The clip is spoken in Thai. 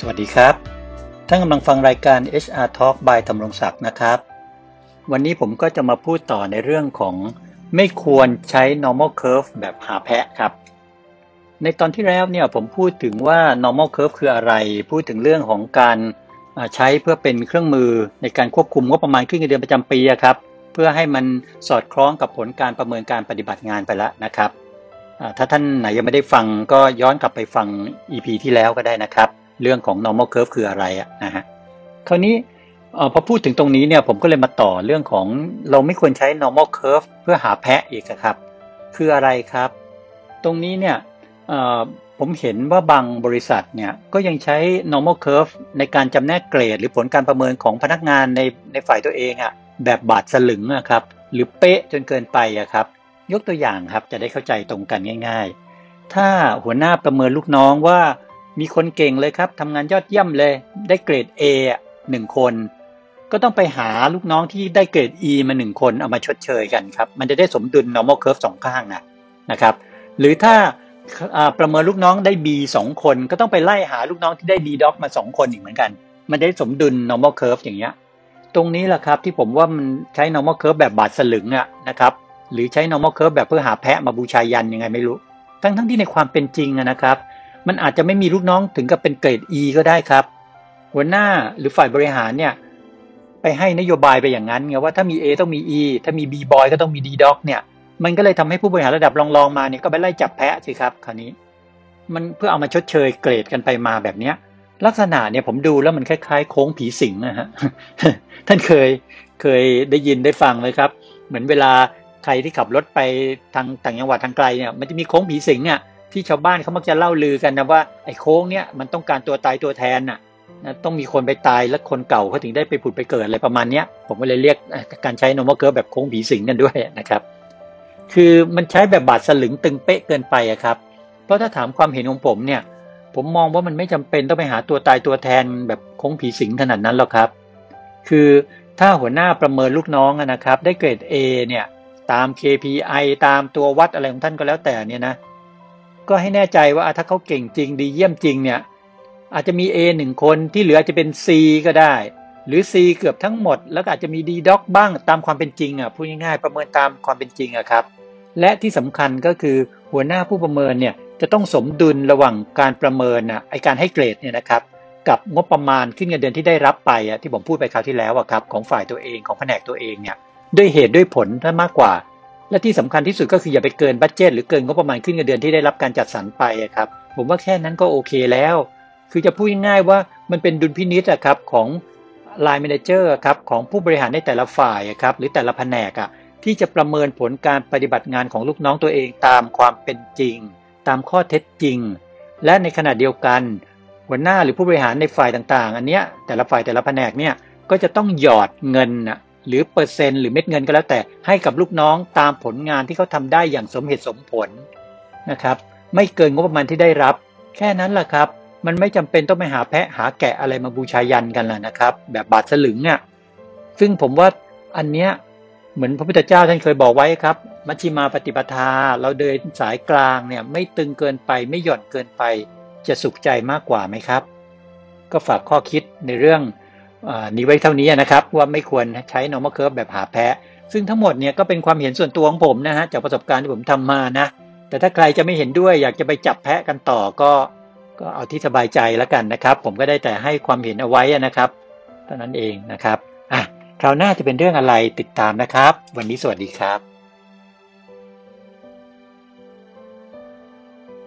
สวัสดีครับ ท่านกำลังฟังรายการ HR Talk by ธำรงศักดิ์นะครับ วันนี้ผมก็จะมาพูดต่อในเรื่องของ ไม่ควรใช้ normal curve แบบหาแพะครับ ในตอนที่แล้วเนี่ยผมพูดถึงว่า normal curve คืออะไร พูดถึงเรื่องของการใช้เพื่อเป็นเครื่องมือในการควบคุมงบประมาณขึ้นเงินเดือนประจำปีครับ เพื่อให้มันสอดคล้องกับผลการประเมินการปฏิบัติงานไปแล้วนะครับ ถ้าท่านไหนยังไม่ได้ฟังก็ย้อนกลับไปฟัง EP ที่แล้วก็ได้นะครับ เรื่องของ normal curve คืออะไรอะนะฮะคราวนี้พอพูดถึงตรงนี้เนี่ยผมก็เลยมาต่อเรื่องของเราไม่ควรใช้ normal curve เพื่อหาแพะอีกครับ คืออะไรครับ ตรงนี้เนี่ยผมเห็นว่าบางบริษัทเนี่ยก็ยังใช้ normal curve ในการจำแนกเกรด หรือผลการประเมินของพนักงานในในฝ่ายตัวเองอะแบบบาดสลึงนะครับ หรือเป๊ะจนเกินไปอะครับ ยกตัวอย่างครับจะได้เข้าใจตรงกันง่าย ๆ ถ้าหัวหน้าประเมินลูกน้องว่า มีคนเก่งเลยครับทำงานยอดเยี่ยมเลย ได้เกรด A หนึ่งคน ก็ต้องไปหาลูกน้องที่ได้เกรด E มาหนึ่งคนเอามาชดเชยกันครับ มันจะได้สมดุล normal curve สองข้างนะนะครับ หรือถ้าประเมินลูกน้องได้ B สองคน ก็ต้องไปไล่หาลูกน้องที่ได้ D doc มาสองคนอีกเหมือนกัน มันได้สมดุล normal curve อย่างเงี้ย ตรงนี้แหละครับที่ผมว่ามันใช้ normal curve แบบบาดสลึงอะนะครับ หรือใช้ normal curve แบบเพื่อหาแพะมาบูชายันยังไงไม่รู้ ทั้งทั้งที่ในความเป็นจริงนะครับ มันอาจจะไม่มีลูกน้องถึงกับเป็นเกรด E ก็ได้ครับ หัวหน้าหรือฝ่ายบริหารเนี่ย ไปให้นโยบายไปอย่างนั้นไงว่าถ้ามี A ต้องมี E ถ้ามี B boy ก็ต้องมี D doc เนี่ย มันก็เลยทำให้ผู้บริหารระดับรองๆมาเนี่ยก็ไปไล่จับแพะสิครับ คราวนี้ มันเพื่อเอามาชดเชยเกรดกันไปมาแบบเนี้ย ลักษณะเนี่ยผมดูแล้วมันคล้ายๆ โค้งผีสิงนะฮะท่านเคยเคยได้ยินได้ฟังไหมครับ เหมือนเวลาใครที่ขับรถไปทางต่างจังหวัดทางไกลเนี่ย มันจะมีโค้งผีสิงอะ ที่ชาวบ้านเขามักจะเล่าลือกันนะว่าไอ้โค้งเนี้ยมันต้องการตัวตายตัวแทนน่ะนะต้องมีคนไปตายแล้วคนเก่าเขาถึงได้ไปผุดไปเกิดอะไรประมาณเนี้ย ผมก็เลยเรียกการใช้นมเกิร์แบบโค้งผีสิงกันด้วยนะครับ คือมันใช้แบบบาดสลึงตึงเป๊ะเกินไปอะครับ เพราะถ้าถามความเห็นของผมเนี่ย ผมมองว่ามันไม่จำเป็นต้องไปหาตัวตายตัวแทนแบบโค้งผีสิงขนาดนั้นหรอกครับ คือถ้าหัวหน้าประเมินลูกน้องนะครับ ได้เกรด A เนี่ยตาม KPI ตามตัววัดอะไรของท่านก็แล้วแต่เนี่ยนะ ก็ให้แน่ใจว่าถ้าเขาเก่งจริงดีเยี่ยมจริงเนี่ย อาจจะมี A หนึ่งคนที่เหลือจะเป็น C ก็ได้ หรือ C เกือบทั้งหมด แล้วอาจจะมี D doc บ้างตามความเป็นจริงอะพูดง่ายๆประเมินตามความเป็นจริงอะครับ และที่สำคัญก็คือหัวหน้าผู้ประเมินเนี่ยจะต้องสมดุลระหว่างการประเมินอะไอ้การให้เกรดเนี่ยนะครับกับงบประมาณขึ้นเงินเดือนที่ได้รับไปอะที่ผมพูดไปคราวที่แล้วอะครับของฝ่ายตัวเองของแผนกตัวเองเนี่ยด้วยเหตุด้วยผลถ้ามากกว่า และที่สำคัญที่สุดก็คืออย่าไปเกิน budget หรือเกินงบประมาณขึ้นเงินเดือนที่ได้รับการจัดสรรไปครับผมว่าแค่นั้นก็โอเคแล้ว คือจะพูดง่ายๆว่ามันเป็นดุลพินิษฐ์ครับของ line manager ครับของผู้บริหารในแต่ละฝ่ายครับหรือแต่ละแผนกอะที่จะประเมินผลการปฏิบัติงานของลูกน้องตัวเองตามความเป็นจริง ตามข้อเท็จจริง และในขณะเดียวกัน หัวหน้าหรือผู้บริหารในฝ่ายต่างๆ อันเนี้ยแต่ละฝ่ายแต่ละแผนกเนี่ยก็จะต้องหยอดเงินอะ หรือเปอร์เซ็นต์หรือเม็ดเงินก็แล้วแต่ให้กับลูกน้องตามผลงานที่เขาทาได้อย่างสมเหตุสมผลนะครับ ไม่เกินงบประมาณที่ได้รับ แค่นั้นแหละครับ มันไม่จำเป็นต้องไปหาแพะหาแกะอะไรมาบูชายันกันแหละนะครับ แบบบาดสลึงอะซึ่งผมว่าอันเนี้ยเหมือนพระพุทธเจ้าท่านเคยบอกไว้ครับ มัชฌิมาปฏิปทา เราเดินสายกลางเนี่ยไม่ตึงเกินไปไม่หย่อนเกินไปจะสุขใจมากกว่าไหมครับ ก็ฝากข้อคิดในเรื่อง นี้ไว้เท่านี้นะครับ ว่าไม่ควรใช้ normal curve แบบหาแพ้ซึ่งทั้งหมดเนี่ยก็เป็นความเห็นส่วนตัวของผมนะฮะจากประสบการณ์ที่ผมทำมานะ แต่ถ้าใครจะไม่เห็นด้วยอยากจะไปจับแพะกันต่อก็ก็เอาที่สบายใจแล้วกันนะครับ ผมก็ได้แต่ให้ความเห็นเอาไว้นะครับเท่านั้นเองนะครับอะคราวหน้าจะเป็นเรื่องอะไรติดตามนะครับ วันนี้สวัสดีครับ